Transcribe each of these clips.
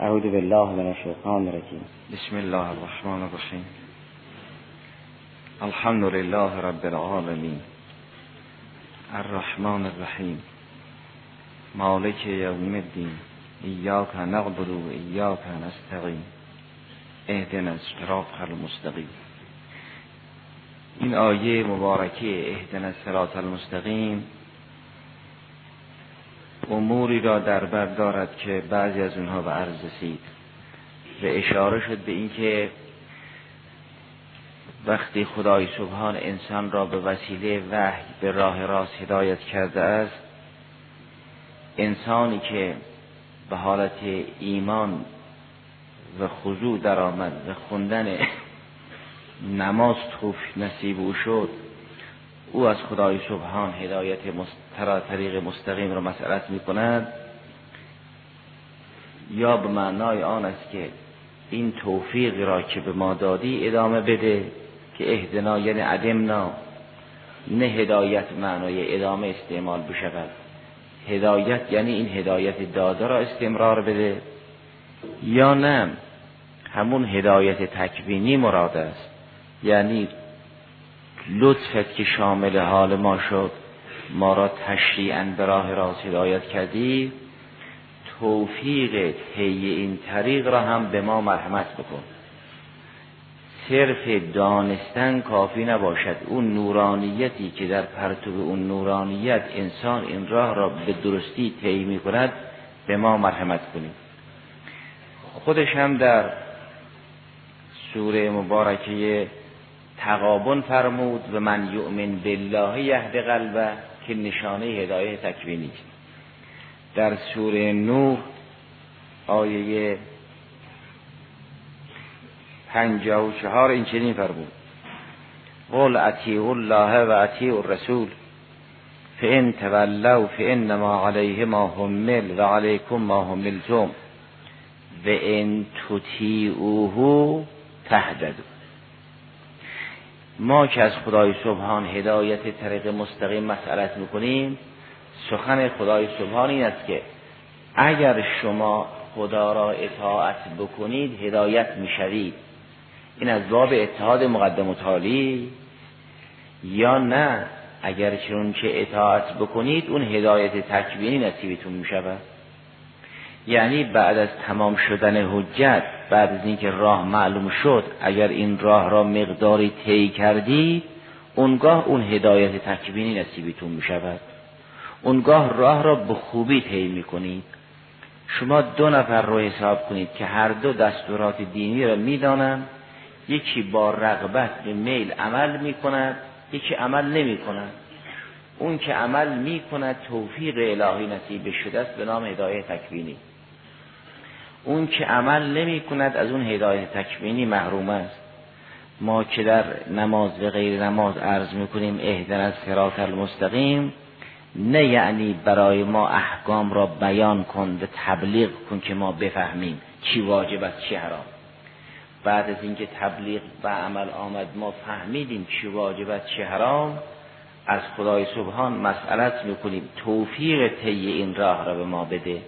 اعوذ بالله من الشیطان الرجیم. بسم الله الرحمن الرحیم. الحمد لله رب العالمین. الرحمن الرحیم. مالک یوم الدین. ایاک نعبد و ایاک نستقیم اهدنا الصراط المستقیم. این آیه مبارکه اهدنا الصراط المستقیم اموری را در بر دارد که بعضی از اونها به عرض رسید. و اشاره شد به اینکه وقتی خدای سبحان انسان را به وسیله وحی به راه راست هدایت کرده است انسانی که به حالت ایمان و خضوع در آمد و خوندن نماز توف نصیب او شد او از خدای سبحان هدایت مسترا طریق مستقیم را مسئلت می کند یا به معنای آن است که این توفیق را که به ما دادی ادامه بده که اهدنا یعنی عدمنا. نه هدایت معنای ادامه استعمال بشود. هدایت یعنی این هدایت داده را استمرار بده. یا نه همون هدایت تکوینی مراد است. یعنی لطفت که شامل حال ما شد. ما را تشریعا به راه راست هدایت کردی. توفیق طی این طریق را هم به ما مرحمت بکن. صرف دانستن کافی نباشد. اون نورانیتی که در پرتو اون نورانیت انسان این راه را به درستی طی می کند به ما مرحمت کنید خودش هم در سوره مبارکه تقابن فرمود و من یؤمن بالله یهد قلبه که نشانه هدایت تکوینی است. در سوره نوح آیه پنجاه و چهار این چنین فرمود. قل اطیع الله و اطیع الرسول فان تولوا فانما علیه ما حمل و علیکم ما حملتم و ان تطیعوه تهددوا ما که از خدای سبحان هدایت طریق مستقیم مسئلت می‌کنیم سخن خدای سبحان این است که اگر شما خدا را اطاعت بکنید هدایت می‌شوید. این از باب اتحاد مقدم و تالی یا نه اگر چون که اطاعت بکنید اون هدایت تکوینی نصیبتون می‌شود. یعنی بعد از تمام شدن حجت بعد از اینکه راه معلوم شد اگر این راه را مقداری طی کردی اونگاه اون هدایت تکوینی نصیبتون می شود اونگاه راه را به خوبی طی می کنید شما دو نفر رو حساب کنید که هر دو دستورات دینی را می‌دانند. یکی با رغبت به میل عمل می کند یکی عمل نمی کند اون که عمل می کند توفیق الهی نصیب شده است به نام هدایت تکوینی. اون که عمل نمی کند از اون هدایت تکوینی محروم است. ما که در نماز و غیر نماز عرض می‌کنیم اهدن از سرات المستقیم نه یعنی برای ما احکام را بیان کن و تبلیغ کن که ما بفهمیم چی واجب است چی حرام. بعد از اینکه تبلیغ و عمل آمد ما فهمیدیم چی واجب است چی حرام. از خدای سبحان مسئلت می‌کنیم توفیق طی این راه را به ما بده.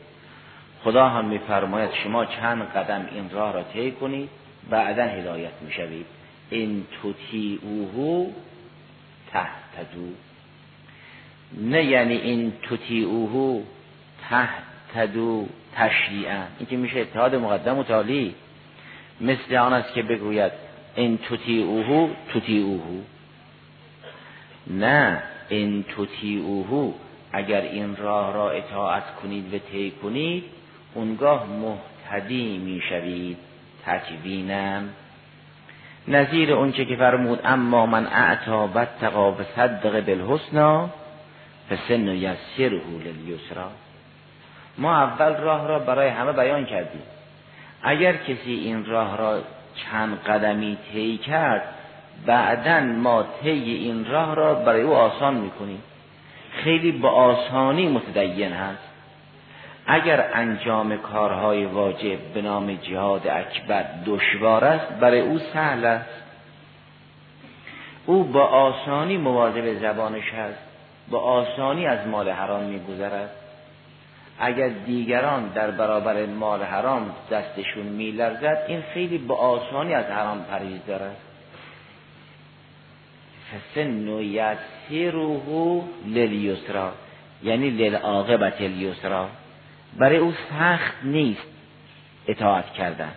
خدا هم میفرماید شما چند قدم این راه را طی کنید بعدا هدایت می‌شوید. این اوهو تهتدو. نه یعنی این اوهو تهتدو تشریعا. این که میشه اتحاد مقدم و تالی. مثل آن است که بگوید این اوهو اوهو نه این اوهو اگر این راه را اطاعت کنید و طی کنید اونگاه محتدی می‌شوید. تکوینم نظیر اونچه که فرمود اما من اعتا بتقا به صدق بالحسنا فسن یسره لیسرا ما اول راه را برای همه بیان کردیم. اگر کسی این راه را چند قدمی طی کرد بعدا ما طی این راه را برای او آسان می‌کنیم. خیلی با آسانی متدین هست. اگر انجام کارهای واجب به نام جهاد اکبر دشوار است برای او سهل است. او با آسانی مواظب زبانش هست با آسانی از مال حرام میگذرد. اگر دیگران در برابر مال حرام دستشون میلرزد این خیلی به آسانی از حرام پریز دارد. فسن یسیروه للیسرا یعنی للعاقبت الیسرا. برای او سخت نیست اطاعت کردن.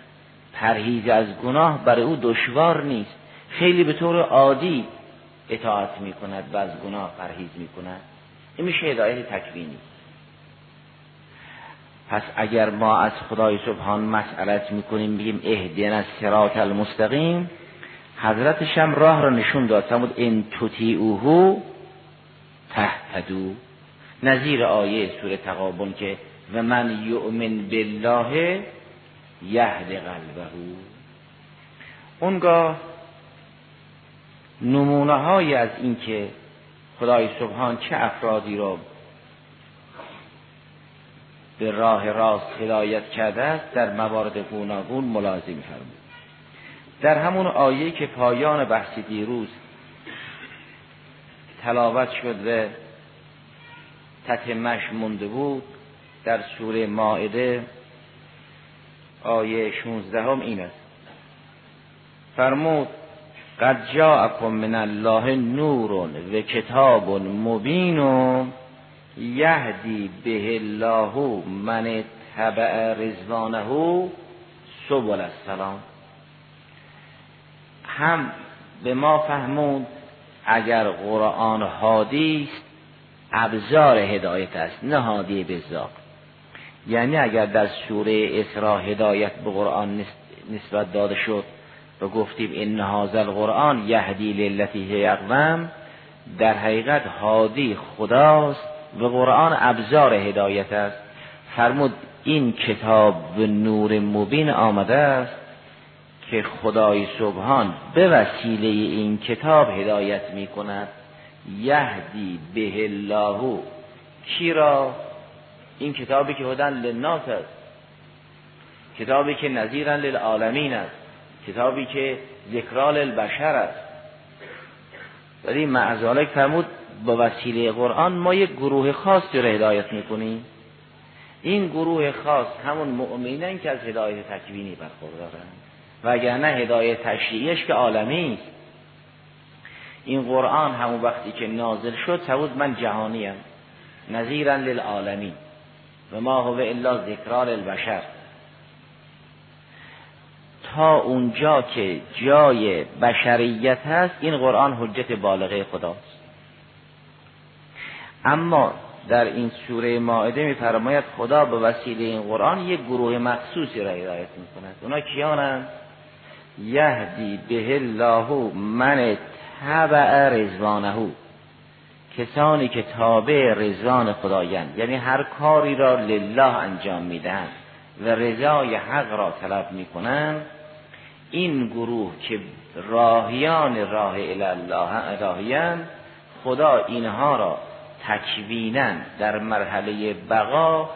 پرهیز از گناه برای او دشوار نیست. خیلی به طور عادی اطاعت می کند و از گناه پرهیز می کند این میشه هدایت تکوینی. پس اگر ما از خدای سبحان مسئلت می‌کنیم بگیم اهدین از سرات المستقیم حضرتش هم راه را نشون داد. فرمود ان تطیعوه تهتدو نظیر آیه سوره تقابل که و من یؤمن بالله یهد قلبه. اونگاه نمونه های از اینکه خدای سبحان چه افرادی را به راه راست هدایت کرده است در موارد گوناگون ملازم فرمود. در همون آیه که پایان بحث دیروز تلاوت شد و تتمش مونده بود در سوره ماعده آیه 16 هم این است. فرمود قد جاءکم من الله نور و کتاب مبین یهدی به الله من تبع رزوانه سبل السلام. هم به ما فهموند اگر قرآن حادی است ابزار هدایت است نه هادی بزاق یعنی اگر در سوره اسراء هدایت به قرآن نسبت داده شد و گفتیم این هذا القرآن یهدی للتی هی اقوم در حقیقت هادی خداست و قرآن ابزار هدایت است. فرمود این کتاب و نور مبین آمده است که خدای سبحان به وسیله این کتاب هدایت می کند یهدی به الله کی را؟ این کتابی که هدن للناس است. کتابی که نظیرا للعالمین است. کتابی که ذکرال البشر است. ولی معذالک فرمود با وسیله قرآن ما یک گروه خاصی را هدایت می‌کنیم. این گروه خاص همون مؤمنین که از هدایت تکوینی برخوردارند و اگر نه هدایت تشریعیش که عالمی است. این قرآن همون وقتی که نازل شد سعود من جهانیم. نظیرا للعالمین. و ما هو الا ذکرار البشر. تا اونجا که جای بشریت هست این قرآن حجت بالغه خداست. اما در این سوره ماعده میفرماید خدا به وسیله این قرآن یک گروه مخصوصی را هدایت می‌کند. اونا کیانند؟ یهدی به الله من تبع رزوانه کسانی که تابع رضوان خدایند. یعنی هر کاری را لله انجام میدن و رضای حق را طلب می‌کنند این گروه که راهیان راه الله راهیان خدا اینها را تکوینا در مرحله بقا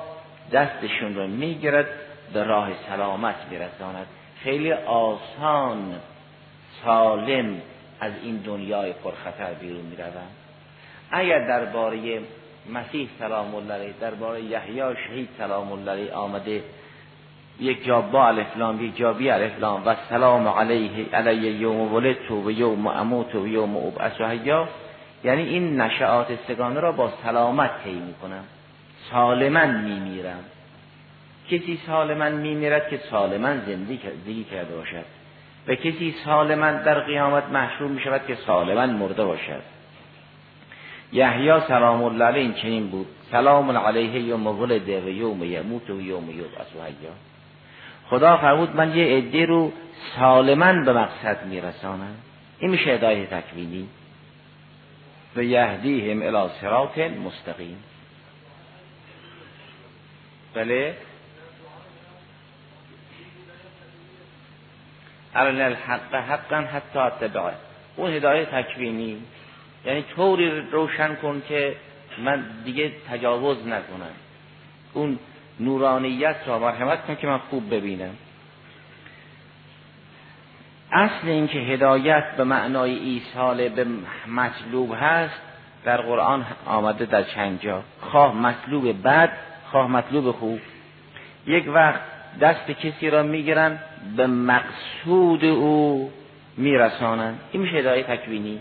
دستشون را می‌گیرد به راه سلامت میرساند. خیلی آسان سالم از این دنیای پرخطر بیرون می‌روند. اگر درباره مسیح سلام الله درباره یحیی شهید سلام الله آمده یک جا با الفلام یک جا بی الفلام و سلام علیه علیه یوم ولدت و یوم اموت و یوم ابعث و یعنی این نشعات سگانه را با سلامت طی می‌کنم سالما میمیرم. کسی سالما میمیرد که سالما زندگی کرده باشد. و کسی سالما در قیامت محشور می شود که سالما مرده باشد. یحیی سلام الله علیه این چنین بود سلام علیه یوم ولده و یوم یموت و یوم یبعث و خدا فرمود من یه عده رو سالما به مقصد میرسانم این میشه هدایت تکوینی و یهدیهم الی صراط مستقیم بله ارن الحق حقا حتی اتبعه اون هدایت تکوینی یعنی طوری روشن کن که من دیگه تجاوز نکنم. اون نورانیت را مرحمت کن که من خوب ببینم. اصل اینکه هدایت به معنای ایصال به مطلوب هست در قرآن آمده در چند جا. خواه مطلوب بد خواه مطلوب خوب. یک وقت دست کسی را می‌گیرن به مقصود او میرسانن. این میشه هدایت تکوینی.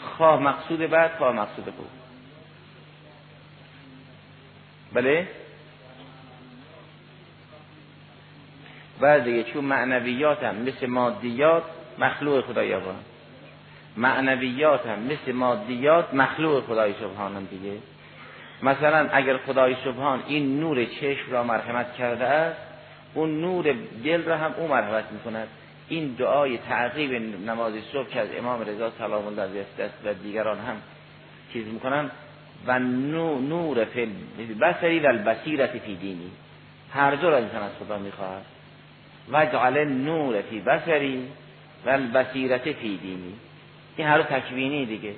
خواه مقصود بعد خواه مقصود خوب بله؟ بعد دیگه چون معنویات هم مثل مادیات مخلوق خدای با معنویات هم مثل مادیات مخلوق خدای سبحان دیگه. مثلا اگر خدای سبحان این نور چشم را مرحمت کرده است اون نور دل را هم او مرحمت می‌کند. این دعای تعقیب نماز صبح که از امام رضا سلام الله علیه و دیگران هم چیز می‌کنن و نور فی بسری و البصیرت فی دینی. هر دو را انسان از خدا می‌خواهد. و جعل نور فی بسری و البصیرت فی دینی. این هر تکوینی دیگه.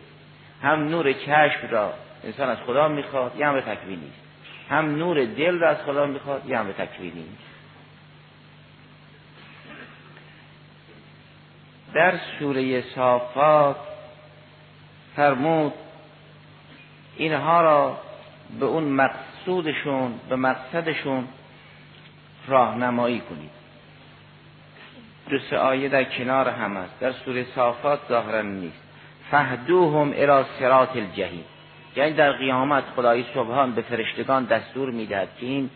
هم نور چشم را انسان از خدا می‌خواد یه امر تکوینی هم نور دل را از خدا می‌خواد یه امر تکوینی در سوره صافات فرمود اینها را به اون مقصودشون به مقصدشون راهنمایی کنید. دو سه آیه در کنار هم است. در سوره صافات ظاهرا نیست. فهدوهم الى صراط الجحیم. یعنی در قیامت خدای سبحان به فرشتگان دستور می‌دهد که این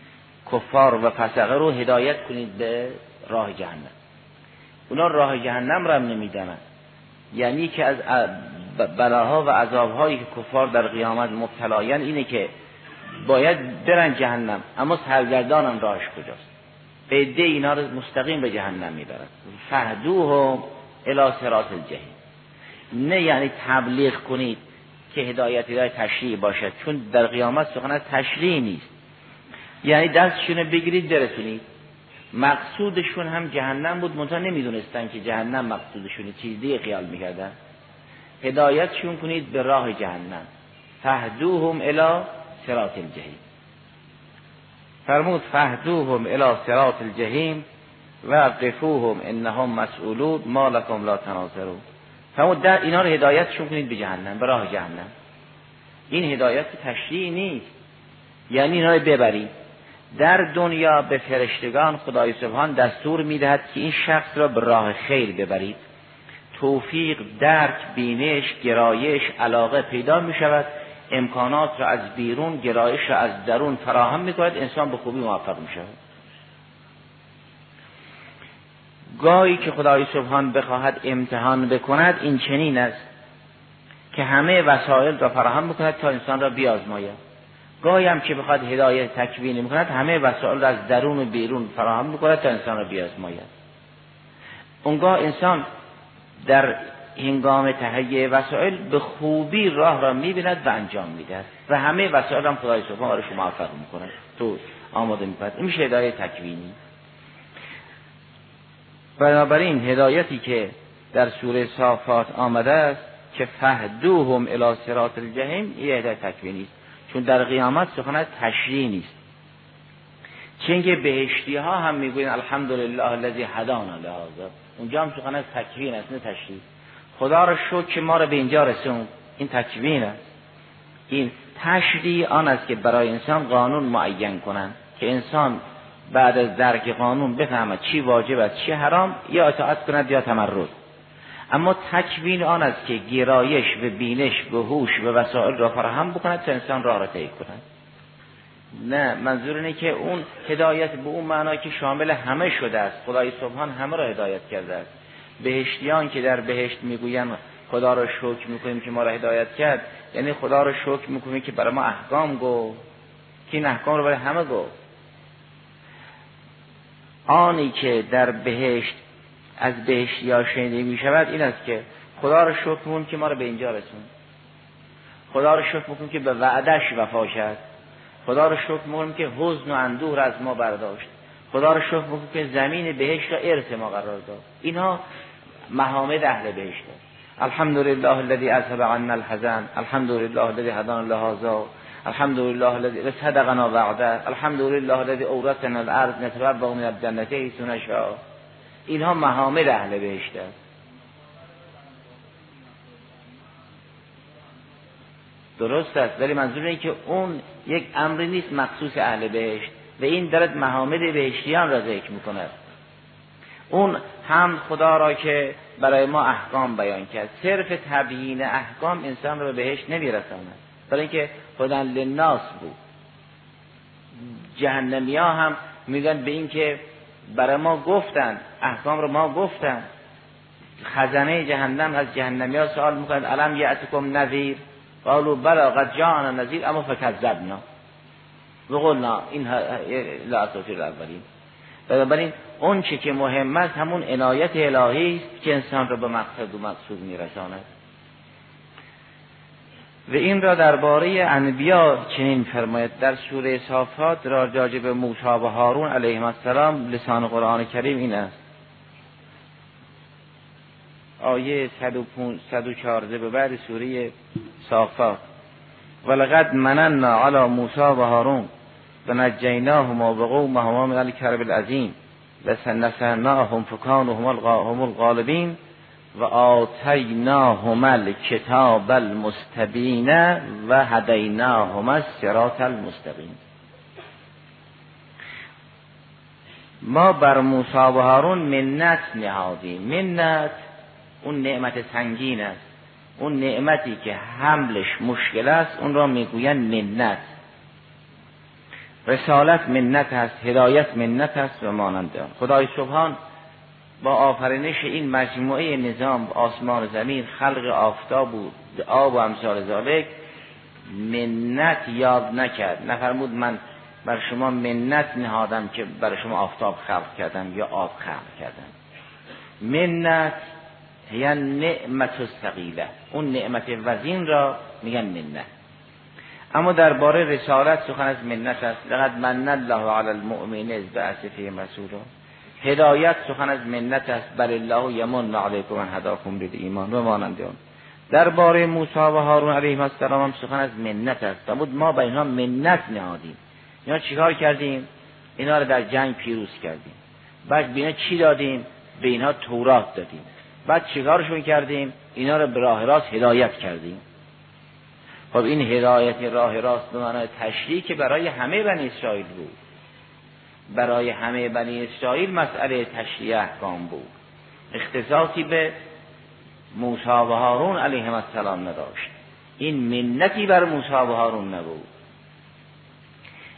کفار و فسقه رو هدایت کنید به راه جهنم. اونا راه جهنم را هم نمی‌دانند یعنی که از بلاها و عذابهایی که کفار در قیامت مبتلاین اینه که باید برن جهنم. اما سرگردانم راهش کجاست؟ عده اینا رو مستقیم به جهنم می‌برد فهدوهم الى صراط الجحیم. نه یعنی تبلیغ کنید که هدایت هدایت تشریع باشد چون در قیامت سخن از تشریع نیست. یعنی دستشون بگیرید برسونید. مقصودشون هم جهنم بود. منتها نمی‌دونستن که جهنم مقصودشونه چیزی خیال می‌کردن. هدایتشون کنید به راه جهنم. فهدوهم الى صراط الجحیم. فرمود فهدوهم الى صراط الجحیم و قفوهم انهم مسئولون ما لکم لا تناظرون. فرمود در اینا رو هدایتشون کنید به جهنم به راه جهنم. این هدایت تشریع نیست. یعنی اینا رو ببرید. در دنیا به فرشتگان خدای سبحان دستور می‌دهد که این شخص را به راه خیر ببرید. توفیق درک بینش گرایش علاقه پیدا می شود امکانات را از بیرون گرایش را از درون فراهم می کند انسان به خوبی موفق می شود گاهی که خدای سبحان بخواهد امتحان بکند این چنین است که همه وسایل را فراهم بکند تا انسان را بیازماید. گاهی هم که بخواد هدایت تکوینی می‌کند همه وسایل را از درون و بیرون فراهم می‌کند تا انسان را بیازماید. اونگاه انسان در هنگام تهیه وسایل به خوبی راه را می‌بیند و انجام می‌دهد. و همه وسایل هم خدای سبحان آرش موفق می‌کند. تو آماده می‌کند این میشه هدایت تکوینی. بنابراین هدایتی که در سوره صافات آمده است که فهدوهم الی صراط الجحیم یه هدایت تکوینی است. چون در قیامت سخن از تشریع نیست. چنگ بهشتی ها هم می‌گوین الحمدلله الذی هدانا لهذا. اونجا هم سخن از تکوین است نه تشریع خدا را شکر که ما را به اینجا رسوند. این تکوین است. این تشریع آن است که برای انسان قانون معین کنند. که انسان بعد از درک قانون بفهمد چی واجب است چی حرام یا اطاعت کند یا تمرد. اما تکوین آن است که گرایش و بینش و هوش و وسایل را فراهم بکند تا انسان را را طی کند. نه منظور اینه که اون هدایت به اون معنا که شامل همه شده است. خدای سبحان همه را هدایت کرده است. بهشتیان که در بهشت می‌گویند خدا را شکر می‌کنیم که ما را هدایت کرد. یعنی خدا را شکر می‌کنیم که برای ما احکام گو که این احکام رو برای همه گو آنی که در بهشت از بهشت یا شنیده می شود این است که خدا را شکر که ما را به اینجا رسون خدا را شکر می‌کنیم که به وعدش وفا شد خدا را شکر می‌کنیم که حزن و اندوه را از ما برداشت. خدا را شکر می‌کنیم که زمین بهشت را ارث ما قرار داد. اینها محامد اهل بهشت الحمد لله الذي اذهب عنا الحزن. الحمد لله الذي هدانا لهذا. الحمد لله الذي صدقنا وعده. الحمد لله الذي اورثنا الارض. نتبوأ من الجنه حيث نشاء اینها محامد اهل بهشت است درست است ولی منظور اینه که اون یک امری نیست مخصوص اهل بهشت و این دارد محامد بهشتیان را ذکر می‌کند. اون هم خدا را که برای ما احکام بیان کرد. صرف تبیین احکام انسان را به بهشت نمیرساند. برای اینکه خدا لناس بود. جهنمی ها هم میگن به اینکه برای ما گفتن احکام رو ما گفتن. خزنه جهنم از جهنمی ها سوال می‌کنند علم یعتکم نذیر؟ قالوا بلا قد جاءنا نذیر اما فکذبنا. و قلنا این لا اساطیر الاولین. بنابراین اون چی که مهم است همون عنایت الهی است که انسان را به مقصد و مقصود میرساند. و این را درباره انبیا چنین فرماید. در سوره صافات را جاجب موسی و هارون علیهم السلام لسان قرآن کریم این است. آیه 114 به بعد سوره صافات. ولقد مننا علی موسی و هارون و نجیناهما و قومهما من الکرب العظیم لسنسناهم فکانهم الغالبین و آتیناهما الکتاب المستبین و هدیناهما الصراط المستقیم. ما بر موسی و هارون منت نهادیم. منت اون نعمت سنگین است. اون نعمتی که حملش مشکل است اون را می‌گویند منت. رسالت منت است هدایت منت است و مانند خدای سبحان با آفرینش این مجموعه نظام آسمان و زمین خلق آفتاب بود آب و امثال ذالک منت یاد نکرد. نفرمود من بر شما منت نهادم که برای شما آفتاب خلق کردم یا آب خلق کردم. منت یعنی نعمت الثقیله. اون نعمت وزین را میگن منت. اما درباره رسالت سخن از منت است. لقد من الله علی المؤمنین از بعث رسولا. هدایت سخن از منت است. بر الله یمن علیکم ان هداکم به ایمان. و مانند آن درباره موسی و هارون علیهم السلام هم سخن از منت است. بود ما به اینها منت نهادیم. اینا چیکار کردیم؟ اینا رو در جنگ پیروز کردیم. بعد به چی دادیم؟ به اینها تورات دادیم. بعد چیکارشون کردیم؟ اینا رو به راه راست هدایت کردیم. خب این هدایت راه راست به معنای تشریع برای همه بنی اسرائیل بود. برای همه بنی اسرائیل مسئله تشریع احکام بود. اختصاصی به موسی و هارون علیهم السلام نداشت. این منتی بر موسی و هارون نبود.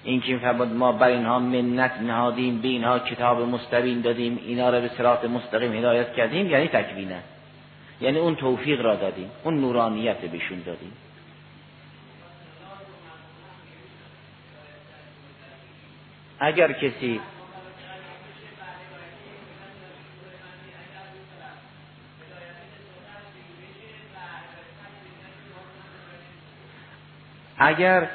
این که فرمود ما بر اینها منت نهادیم به اینها کتاب مستبین دادیم اینا را به صراط مستقیم هدایت کردیم یعنی تکوینه. یعنی اون توفیق را دادیم اون نورانیت بهشون دادیم. اگر کسی اگر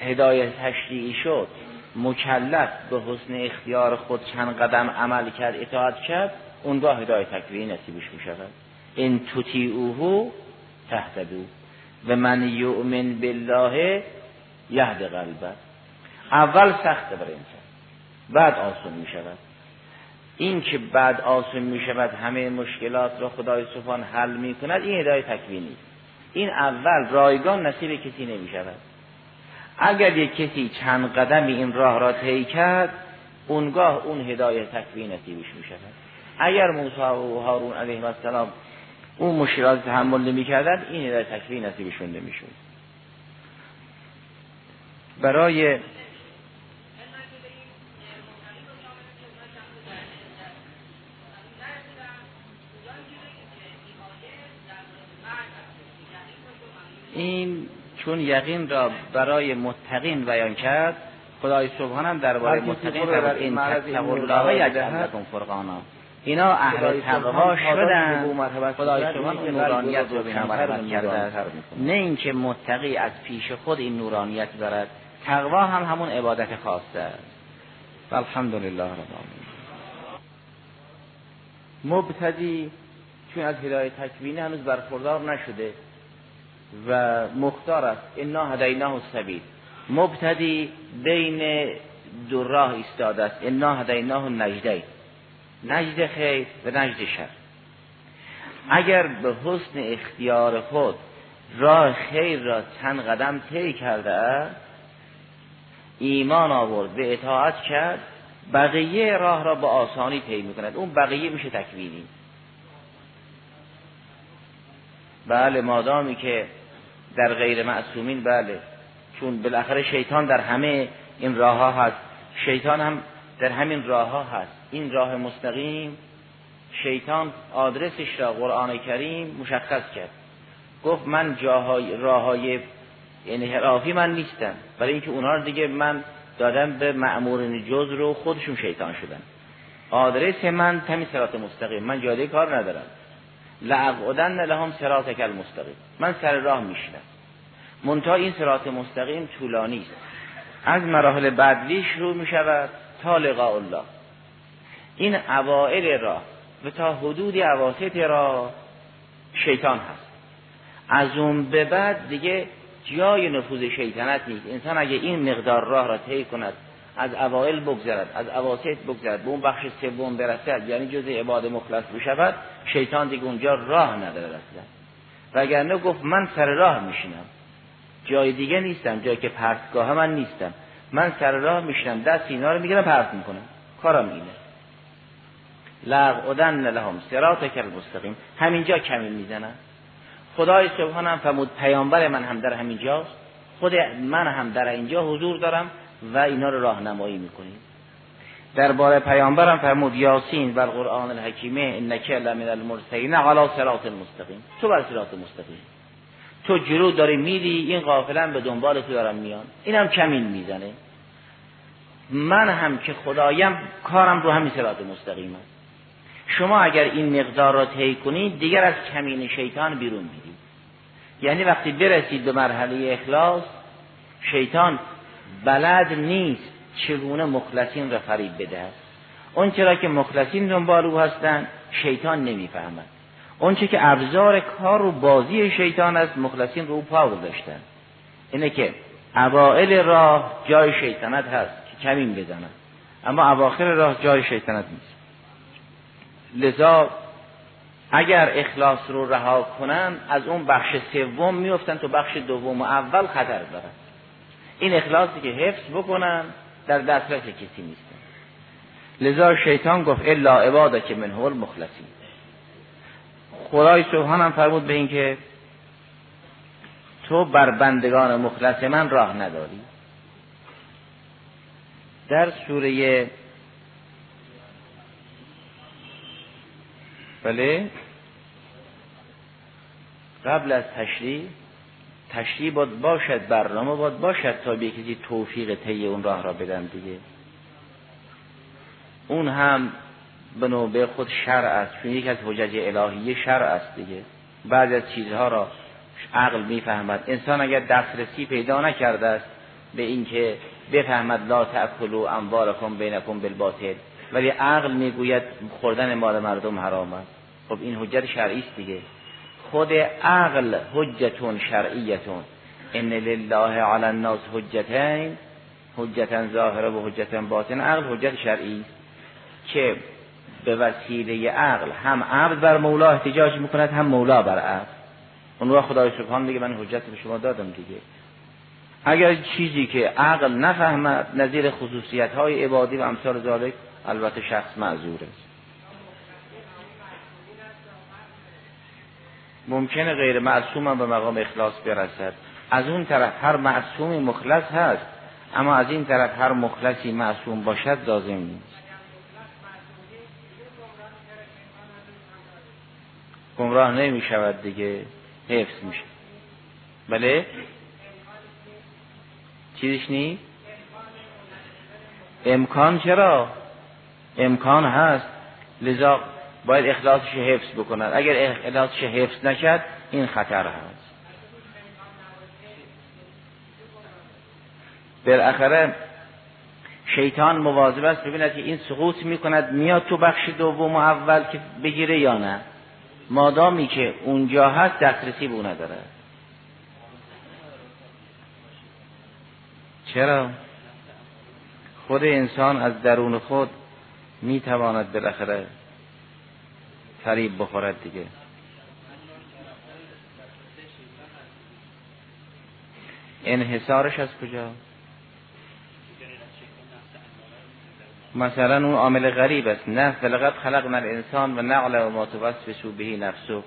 هدایت تشریعی شد مکلف به حسن اختیار خود چند قدم عمل کرد اطاعت کرد اونگاه هدایت تکوینی نصیبش می شود این اوهو تهتدو و من یؤمن بالله یهد قلبه. اول سخته برای انسان. بعد آسون می شود. این که بعد آسون می شود همه مشکلات را خدای سبحان حل می کند این هدایت تکوینی این اول رایگان نصیب کسی نمی شود. اگر یک کسی چند قدم این راه را طی کرد اونگاه اون هدایت تکوین نصیبش می شود. اگر موسی و هارون علیه السلام اون مشکلات تحمل نمی کردن این هدایت تکوین نصیبشون نمی شود. برای این چون یقین را برای متقین بیان کرد خدای سبحان هم درباره متقین فرمود این تقوا الله یجعلکم فرقانا. اینا اهل تقوا شدن. خدای سبحان نورانیت رو به کرده نه اینکه متقی از پیش خود این نورانیت دارد. تقوا هم همون عبادت خاصه است. الحمدلله رب العالمین. مبتدی چون از هدایت تکوینی هنوز برخوردار نشده. و مختار است. انا هدیناه السبیل. مبتدی بین دو راه ایستاده است. انا هدیناه نجده نجد خیر و نجد شر. اگر به حسن اختیار خود راه خیر را چند قدم طی کرده است ایمان آورد به اطاعت کرد بقیه راه را با آسانی طی می‌کند. اون بقیه میشه تکوینی. بله مادامی که در غیر معصومین بله. چون بالاخره شیطان در همه این راه ها هست. شیطان هم در همین راه ها هست. این راه مستقیم شیطان آدرسش را قرآن کریم مشخص کرد. گفت من جاهای راههای انحرافی من نیستم. برای اینکه اونها رو دیگه من دادم به معمورین جز رو خودشون شیطان شدن. آدرس من تمی سرات مستقیم. من جاده کار ندارم. لعقودن لهم کل مستقیم من سر راه میشنم منتها این سرات مستقیم طولانی است. از مراحل بعدی شروع می شود تا لقاء الله. این اوائل راه و تا حدود عواسط را شیطان هست. از اون به بعد دیگه جای نفوذ شیطنت نیست. انسان اگه این مقدار راه را طی کند از اوائل بگذرد از اواسط بگذرد به اون بخش سوم برسد یعنی جز عباد مخلص بشود شیطان دیگه اونجا راه نداره اصلا. وگرنه گفت من سر راه میشینم. جای دیگه نیستم جایی که پرتگاه من نیستم. من سر راه میشینم دست اینا رو می‌گیرم پرت می‌کنم. کارم اینه. لغودن لهم سرات کل مستقیم همینجا کمی می‌زنن. خدای سبحان هم فرمود پیامبر من هم در همینجاست. خود من هم در اینجا حضور دارم و اینا رو راهنمایی می‌کنیم. درباره پیامبرم فرمود یاسین و القرآن الحکیمه انک لمن المرسلین علی صراط المستقیم. تو بر صراط مستقیم. تو جلو داری میری این قافلا به دنبال تو دارم میان. اینم کمین می‌زنه. من هم که خدایم کارم رو همین صراط مستقیم هست. شما اگر این مقدار را طی کنید دیگر از کمین شیطان بیرون میرید. یعنی وقتی برسید به مرحله اخلاص شیطان بلد نیست چگونه مخلصین را فریب بدهد اون چرا که مخلصین دنبال او هستند شیطان نمی‌فهمد. اون چه که ابزار کار و بازی شیطان است مخلصین رو پا گذاشتن. اینه که اوائل راه جای شیطنت هست که کمین بزنند اما اواخر راه جای شیطنت نیست. لذا اگر اخلاص رو رها کنن از اون بخش سوم میفتن تو بخش دوم و اول خطر دارن. این اخلاصی که حفظ بکنن در دسترس کسی نیستن لذا شیطان گفت الا عباده که من هو المخلصین. خدای سبحان هم فرمود به این که تو بر بندگان مخلص من راه نداری. در سوره بله قبل از تشریح تشریح باید باشد برنامه باید باشد تا به کسی توفیق طی اون راه را بدن دیگه. اون هم به نوبه خود شرع است چون یک از حجج الهی شرع است دیگه. بعضی از چیزها را عقل می‌فهمد. انسان اگر دسترسی پیدا نکرده است به اینکه بفهمد لا تأکلوا اموالکم بینکم بالباطل ولی عقل می‌گوید خوردن مال مردم حرام است. خب این حجت شرعی است دیگه. خود عقل حجتون شرعیتون. ان لله علی الناس حجتین حجتا ظاهره و حجتا باطن. عقل حجت شرعی که به وسیله عقل هم عبد بر مولا احتجاج می‌کند هم مولا بر عبد. اون وقت خدای سبحان میگه من حجت به شما دادم دیگه. اگر چیزی که عقل نفهمد نظیر خصوصیت های عبادی و امثال ذالک البته شخص معذور است. ممکنه غیر معصوم هم به مقام اخلاص برسد. از اون طرف هر معصومی مخلص هست اما از این طرف هر مخلصی معصوم باشد لازم نیست. گمراه نمی شود دیگه حفظ میشه بله؟ چیزش نی؟ امکان چرا؟ امکان هست. لذا باید اخلاصش حفظ بکند اگر اخلاصش حفظ نکرد این خطر هست. بالاخره شیطان مواظب است ببیند که این سقوط می‌کند میاد تو بخش دوم و اول که بگیره یا نه. مادامی که اونجا هست دسترسی به او نداره. چرا؟ خود انسان از درون خود می‌تواند بالاخره فریب بخورد دیگه. انحصارش از کجا؟ مثلا اون عامل غریب است. نه فلقد خلقنا الانسان و نعل و ما توسوس بهی نفسه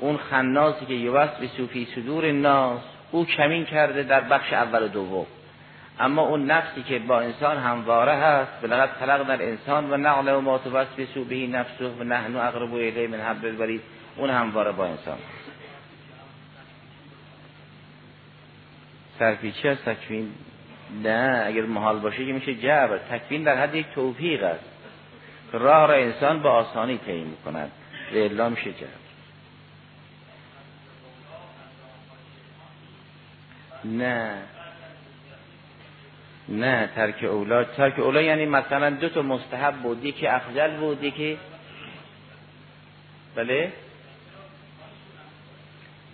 اون خناسی که یوسوس فی صدور الناس او کمین کرده در بخش اول و دوم. اما اون نفسی که با انسان همواره هست بلغت خلقنا الانسان و نعل و ما توسوس بهی نفسه و نحن اقرب الیه من حبل الورید. اون همواره با انسان سرپیچی از تکوین؟ نه اگر محال باشه که میشه جبر تکوین در حد یک توفیق است. راه را انسان با آسانی طی می‌کند. و میشه جبر نه. نه ترک اولاد ترک اولاد یعنی مثلا دو تا مستحب بودی که افضل بودی که بله؟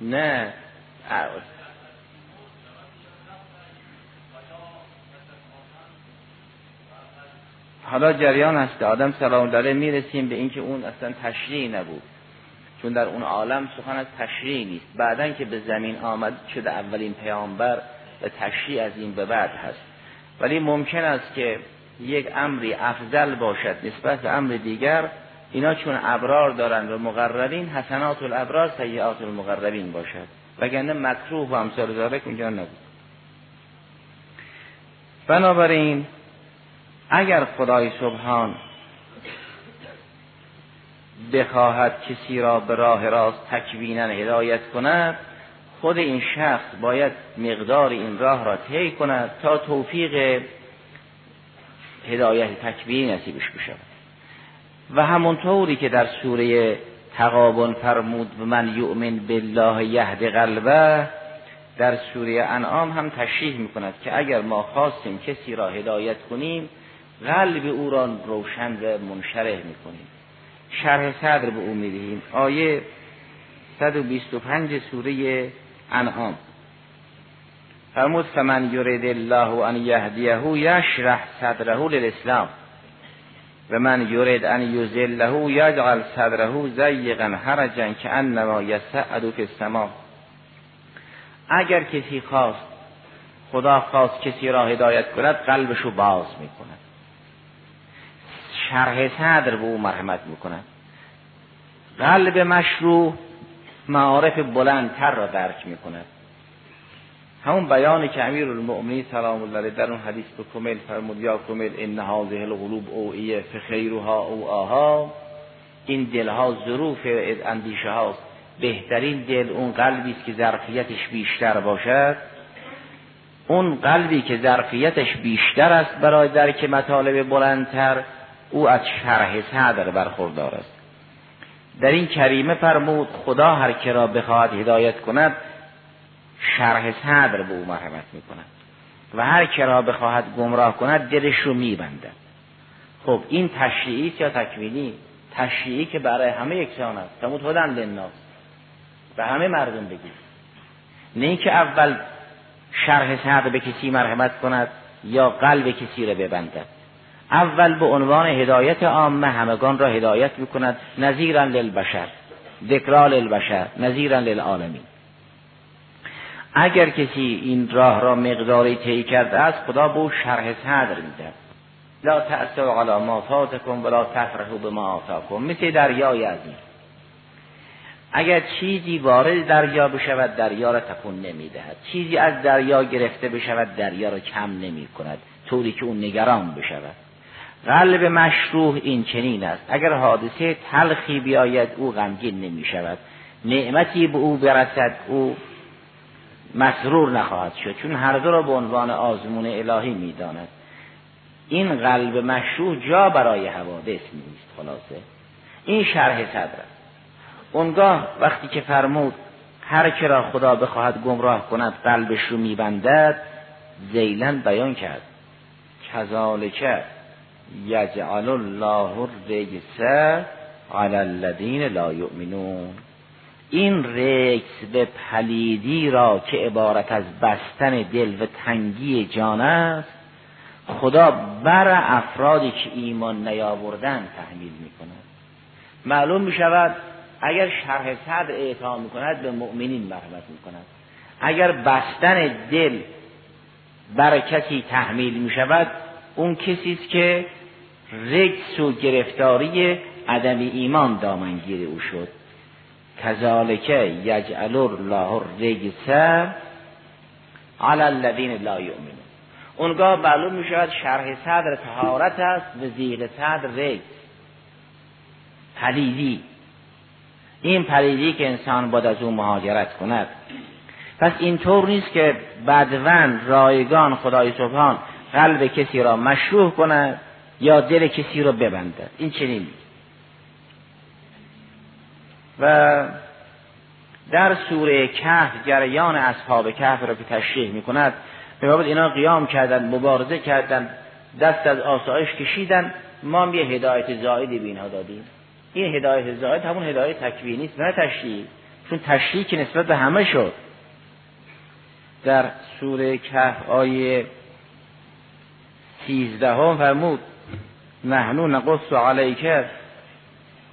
نه. حالا جریان هست آدم سلام داره می‌رسیم به اینکه اون اصلا تشریع نبود. چون در اون عالم سخن از تشریع نیست. بعدا که به زمین آمد شده اولین پیامبر به تشریع از این به بعد هست. ولی ممکن است که یک امری افضل باشد نسبت به امر دیگر اینا چون ابرار دارند و مقررین حسنات الابرار سیئات المقربین باشد. وگرنه مکروه و امثال ذالک اونجا نبود. بنابراین اگر خدای سبحان بخواهد کسی را به راه راست تکوینا هدایت کند خود این شخص باید مقدار این راه را طی کند تا توفیق هدایت تکوینی نصیبش بشود. و همونطوری که در سوره تقابن فرمود من یؤمن بالله یهد قلبه در سوره انعام هم تشریح می‌کند که اگر ما خواستیم کسی را هدایت کنیم قلب او را روشن و منشرح می‌کنیم. شرح صدر به او می‌دهیم. آیه 125 سوره انعام. فرمود فمن یرید الله ان یهدیه یشرح صدره للاسلام. و من یرید ان یذله یجعل صدره ضیقا حرجا که انما یسعد فی السما. اگر کسی خواست خدا خواست کسی را هدایت کند قلبشو باز می‌کند. شرح صدر به او مرحمت می‌کند. قلب مشروع معارف بلندتر را درک می‌کند. همون بیانی که امیر المؤمنین سلام الله علیه در اون حدیث به کمل فرمود یا کمل ان هذه القلوب اوعیه فخیرها او آها. این دلها ظروف اندیشه هاست. بهترین دل اون قلبی است که ظرفیتش بیشتر باشد. اون قلبی که ظرفیتش بیشتر است برای درک مطالب بلندتر او از شرح صدر برخوردار است. در این کریمه فرمود خدا هر که را بخواهد هدایت کند شرح صدر به او مرحمت می کند و هر که را بخواهد گمراه کند دلش رو میبندد. خب این تشریعی یا تکوینی؟ تشریعی که برای همه یکسان است. تموت هدن للناس. به همه مردم بگید نه اینکه اول شرح صدر به کسی مرحمت کند یا قلب کسی را ببندد. اول به عنوان هدایت عامه همگان را هدایت می‌کند. نظیرا للبشر. ذکرا للبشر. نظیرا للعالمین. اگر کسی این راه را مقداری طی کرده است خدا به او شرح صدر میده. لا تأسوا علی ما فاتکم ولا تفرحوا بما آتاکم. مثل دریای عظیم. اگر چیزی وارد دریا بشود دریا را تکون نمی‌دهد. چیزی از دریا گرفته بشود دریا را کم نمی کند طوری که اون نگران بشود. قلب مشروع این چنین است. اگر حادثه تلخی بیاید او غمگین نمی شود نعمتی به او برسد او مسرور نخواهد شد چون هر دو را به عنوان آزمون الهی می‌داند. این قلب مشروع جا برای حوادث نیست خلاصه. این شرح صدر است. اونگاه وقتی که فرمود هر که را خدا بخواهد گمراه کند قلبش رو میبندد زیلن بیان کرد. کذالکه یجعل الله الرجس علی الذین لا یؤمنون. این رکس به پلیدی را که عبارت از بستن دل و تنگی جان است خدا بر افرادی که ایمان نیاوردن تحمیل می کند معلوم می شود اگر شرح صدر اعطا می کند به مؤمنین مرحمت می کند اگر بستن دل بر کسی تحمیل می شود اون کسی است که رجس و گرفتاری عدم ایمان دامنگیر او شد. کذالک یجعل الله رجس علی الذین لا یؤمنون. اونگاه معلوم می شود شرح صدر تهارت است و زیر صدر رجس. پلیدی. این پلیدی که انسان باید از او مهاجرت کند. پس اینطور نیست که بدون رایگان خدای سبحان قلب کسی را مشروح کند. یا دل کسی را ببندد این چنین. نیست و در سوره کهف جریان اصحاب کهف را که تشریح می کند به اینا قیام کردن مبارزه کردن دست از آسایش کشیدن ما هم یه هدایت زایدی به اینها دادیم. این هدایت زاید همون هدایت تکوینی است نه تشریح. چون تشریح که نسبت به همه شد. در سوره کهف آیه سیزدهم فرمود نحنو نقص علیک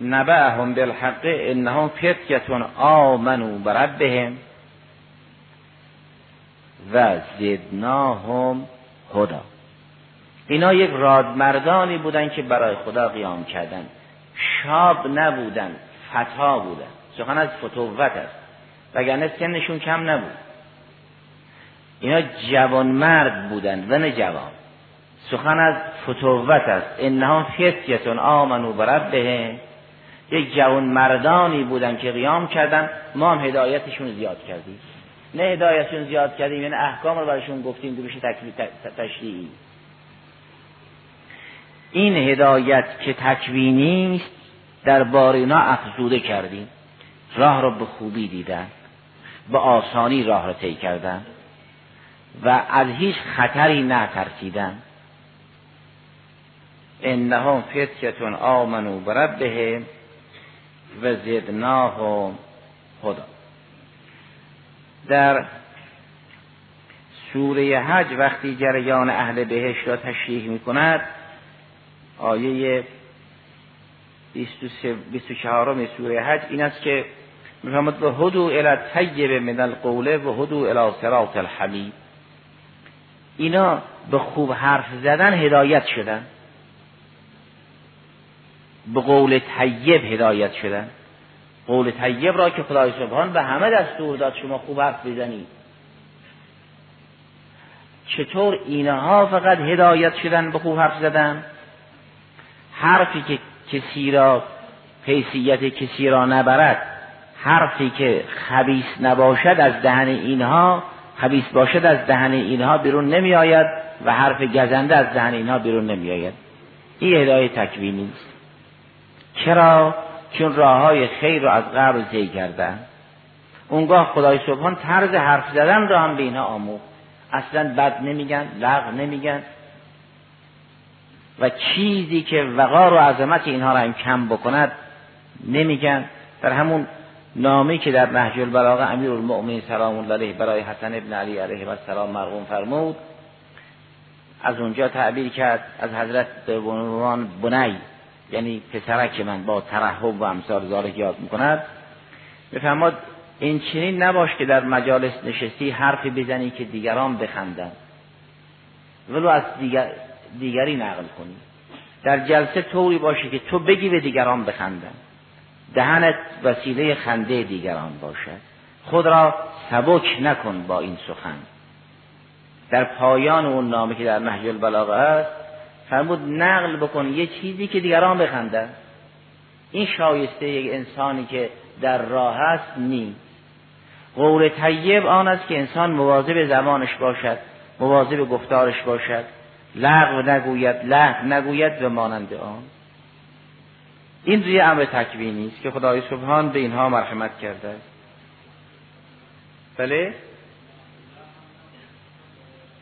نبعهم بالحق انهم فتیتون آمنو بربهم. و زدناهم خدا اینا یک رادمردانی بودن که برای خدا قیام کردن. شاب نبودن فتا بودن. سخن از فتوت است. وگرنه سنشون کم نبود. اینا جوان مرد بودن و نه جوان. سخن از فتوت است. انها فتیتون آمنو بربهم. یک جوان مردانی بودن که قیام کردن. ما هم هدایتشون زیاد کردیم. نه هدایتشون زیاد کردیم یعنی احکام رو برشون گفتیم که بشه تشریعی. این هدایت که تکوینی است در بار اینا افزوده کردیم. راه رو به خوبی دیدن به آسانی راه رو طی کردن و از هیچ خطری نترسیدن. انهم فتیتون آمنو بربهم و زدناهم خدا. در سوره حج وقتی جریان اهل بهشت را تشریح می کند آیه 24 سوره حج این است که میفرماد و هدو الى طیب من القوله و هدو الى صراط الحمید اینا به خوب حرف زدن هدایت شدن. به قول طیب هدایت شدن. قول طیب را که خدای سبحان به همه دستور داد شما خوب حرف بزنید. چطور اینها فقط هدایت شدن به خوب حرف زدن؟ حرفی که کسی را حیثیت کسی را نبرد حرفی که خبیس نباشد از دهن اینها خبیس باشد از دهن اینها بیرون نمی آید و حرف گزنده از دهن اینها بیرون نمی آید این هدایت تکوینی است. چرا؟ چون راه های خیر رو از قبل طی کردن. اونگاه خدای سبحان طرز حرف زدن را هم به اینها آموخت. اصلا بد نمیگن لغ نمیگن. و چیزی که وقار و عظمت اینها را هم کم بکند نمیگن. در همون نامی که در نهج البلاغه امیر المؤمنین سلام الله علیه برای حسن ابن علی علیه و سلام مرغوم فرمود از اونجا تعبیر کرد از حضرت به عنوان بنی. یعنی پسرک من با ترحب و امثال ذالک یاد می‌کند بفرماد این چنین نباش که در مجالس نشستی حرفی بزنی که دیگران بخندن ولو از دیگر دیگری نقل کنی. در جلسه طوری باشه که تو بگی به دیگران بخندن دهنت وسیله خنده دیگران باشد. خود را سبک نکن با این سخن. در پایان اون نامه که در نهج البلاغه است فرمود نقل بکن یه چیزی که دیگران بخندن. این شایسته یک انسانی که در راه است نیست. قول طیب آن است که انسان مواظب زمانش باشد مواظب گفتارش باشد. لغو نگوید لغو نگوید به مانند آن. این روی امر تکوینی است که خدای سبحان به اینها مرحمت کرده. است بله؟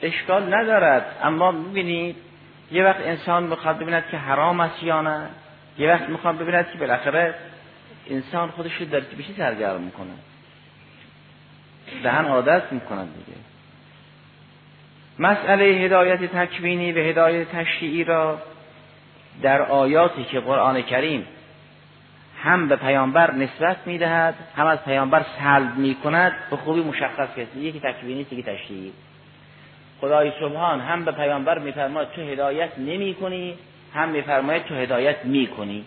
اشکال ندارد. اما ببینید یه وقت انسان می‌خواد ببیند که حرام است یا نه یه وقت می‌خواد ببیند که بالاخره انسان خودش رو در بشی سرگرم می‌کنه. دهن عادت می‌کنند دیگه. مسئله هدایت تکوینی و هدایت تشریعی را در آیاتی که قرآن کریم هم به پیامبر نسبت می‌دهد هم از پیامبر سلب می‌کند به خوبی مشخص کرد یکی تکوینی یکی تشریعی. خدای سبحان هم به پیامبر میفرماید تو هدایت نمی کنی هم میفرماید تو هدایت می‌کنی.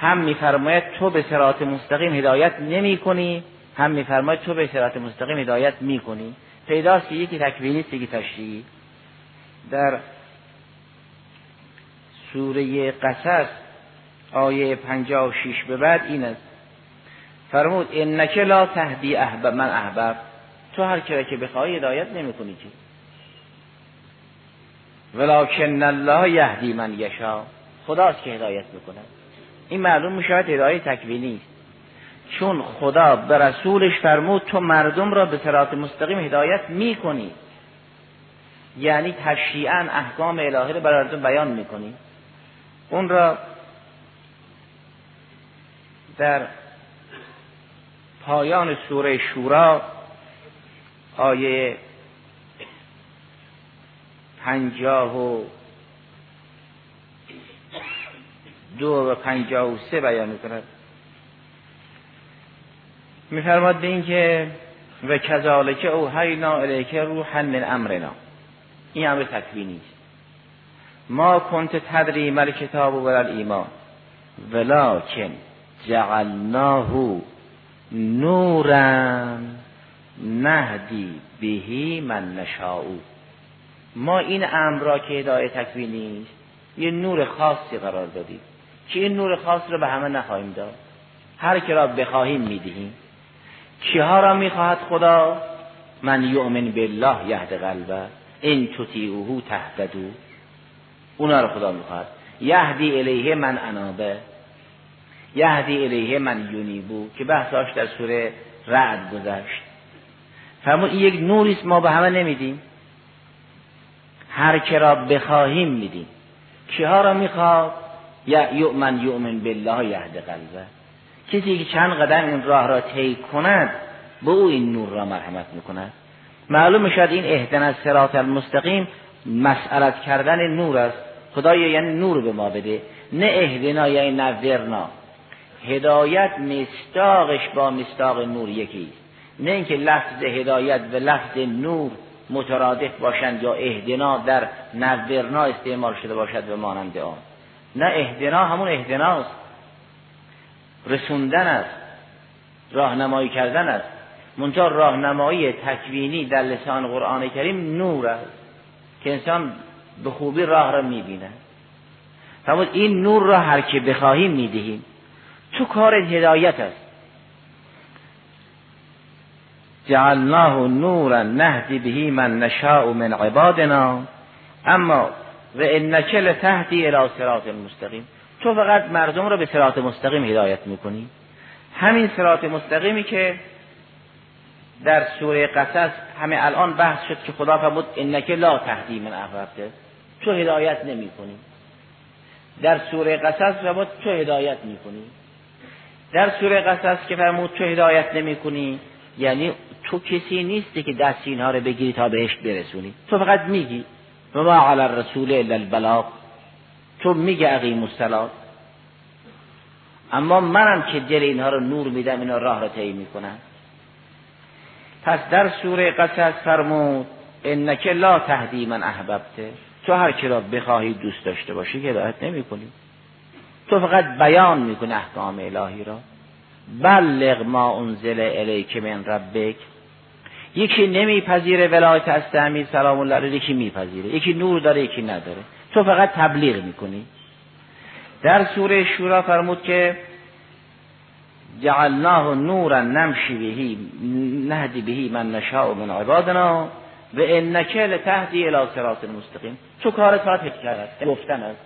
هم میفرماید تو به صراط مستقیم هدایت نمی کنی هم میفرماید تو به صراط مستقیم هدایت می‌کنی. پیداست که یکی تکوینی یکی تشریعی. در سوره قصص آیه 56 به بعد این است. فرمود انک لا تهدی احبب من احبب. تو هر که بخوای هدایت نمی‌کنی که. ولکن الله یهدی من یشا خداست که هدایت می‌کنه. این معلوم می‌شود هدایت تکوینی است چون خدا به رسولش فرمود تو مردم را به صراط مستقیم هدایت می‌کنی. یعنی تشریعا احکام الهی رو برای بیان می‌کنی. اون را در پایان سوره شورا آیه پنجاه و دو و پنجاه و سه بیان می‌کند. میفرماد به این که و کذالک او حینا الیک روحا من امرنا. این امر تکوینی است ما کنت تدری مل کتاب و ایمان. ولکن جعلناه نورا نهدی بهی من نشاؤ ما این امر را که هدایت تکوینی است یه نور خاصی قرار دادیم. که این نور خاص را به همه نخواهیم داد؟ هر که را بخواهیم می‌دهیم. کیها را می‌خواهد خدا؟ من یؤمن بالله یهد قلبه این تطیعوه تهتدو. اونا رو خدا می‌خواد یهدی الیه من انابه یهدی الیه من یونیبو که بحثاش در سوره رعد گذشت. فرمون این یک نوریست ما به همه نمیدیم. هر که را بخواهیم میدیم. کیها را می‌خواد؟ یا یؤمن یؤمن بالله یهد قلبه. کسی که چند قدم این راه را طی کند به او این نور را مرحمت می‌کند. معلوم شد این اهدن سرات المستقیم مسئلت کردن نور است. خدای یعنی نور به ما بده. نه اهدنا یعنی نورنا هدایت مستاقش با مستاق نور یکی نه اینکه لفظ هدایت و لفظ نور مترادف باشند یا اهدنا در نورنا استعمال شده باشد به مانند آن. نه اهدنا همون اهدناست. رسوندن است. راهنمایی کردن است. منتها راهنمایی تکوینی در لسان قرآن کریم نور است که انسان به خوبی راه را می‌بینه فرمود این نور را هر که بخواهیم می‌دهیم. تو کار هدایت است؟ جعلناه نورا نهدی بهی من نشاء من عبادنا. اما و انک لتهدی الى صراط المستقیم تو فقط مردم را به صراط مستقیم هدایت می‌کنی. همین صراط مستقیمی که در سوره قصص همه الان بحث شد که خدا فرمود انک لا تهدی من احببته تو هدایت نمی کنی در سوره قصص فرمود تو هدایت می‌کنی. در سوره قصص که فرمود تو هدایت نمی کنی یعنی تو کسی نیستی که دست اینها رو بگیری تا بهش برسونی. تو فقط میگی و ما علی الرسول الا البلاغ. تو میگه عقیم الصلات اما منم که دل اینها رو نور میدم اینا راه رو طی می‌کنن. پس در سوره قصص فرمود انک لا تهدی من احببته تو هر کی را بخواهی دوست داشته باشی که هدایت نمی‌کنی. تو فقط بیان می‌کنی احکام الهی را. بلغ ما انزل الیک من ربک. یکی نمیپذیره ولایت از تعمیر سلام الله علیه یکی میپذیره. یکی نور داره یکی نداره. تو فقط تبلیغ می‌کنی. در سوره شورا فرمود که جعلناه نورا نمشی بهی نهدی بهی من نشاء من عبادنا و انک لتهدی الى صراط المستقیم تو کار فاتح کرد گفتن است.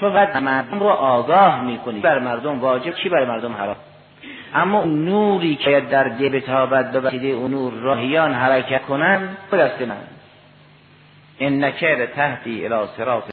تو فقط مردم رو آگاه می‌کنی. بر مردم واجب چی بر مردم حرام؟ اما نوری که در دل بتابد به وسیله اون نور راهیان حرکت کنن به دست من انک لتهدی الى صراط